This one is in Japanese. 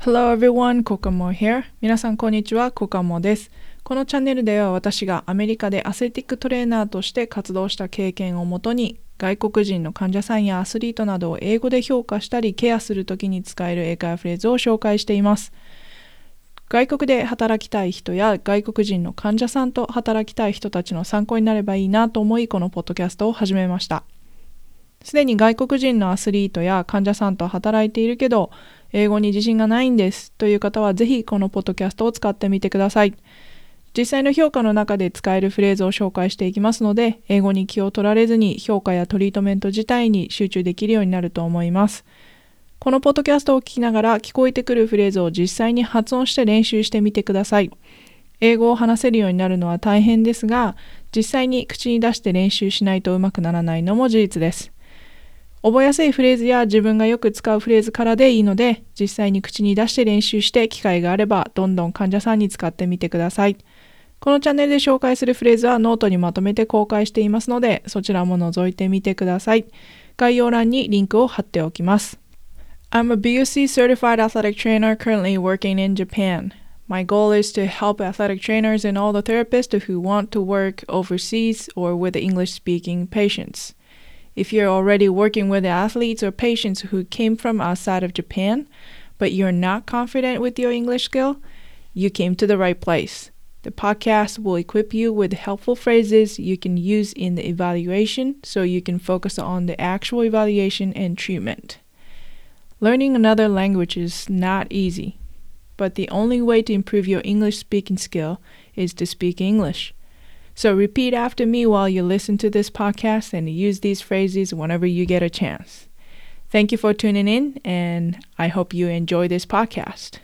Hello everyone, コカモ here. 皆さんこんにちは、コカモです。このチャンネルでは私がアメリカでアスレティックトレーナーとして活動した経験をもとに外国人の患者さんやアスリートなどを英語で評価したりケアするときに使える英会話フレーズを紹介しています。外国で働きたい人や外国人の患者さんと働きたい人たちの参考になればいいなと思いこのポッドキャストを始めました。すでに外国人のアスリートや患者さんと働いているけど英語に自信がないんですという方はぜひこのポッドキャストを使ってみてください。実際の評価の中で使えるフレーズを紹介していきますので、英語に気を取られずに評価やトリートメント自体に集中できるようになると思います。このポッドキャストを聞きながら聞こえてくるフレーズを実際に発音して練習してみてください。英語を話せるようになるのは大変ですが、実際に口に出して練習しないとうまくならないのも事実です。覚えやすいフレーズや自分がよく使うフレーズからでいいので、実際に口に出して練習して機会があれば、どんどん患者さんに使ってみてください。このチャンネルで紹介するフレーズはノートにまとめて公開していますので、そちらも覗いてみてください。概要欄にリンクを貼っておきます。I'm a BOC certified athletic trainer currently working in Japan. My goal is to help athletic trainers and all the therapists who want to work overseas or with English speaking patients. If you're already working with athletes or patients who came from outside of Japan, but you're not confident with your English skill, you came to the right place. The podcast will equip you with helpful phrases you can use in the evaluation so you can focus on the actual evaluation and treatment. Learning another language is not easy, but the only way to improve your English speaking skill is to speak English. So repeat after me while you listen to this podcast and use these phrases whenever you get a chance. Thank you for tuning in, and I hope you enjoy this podcast.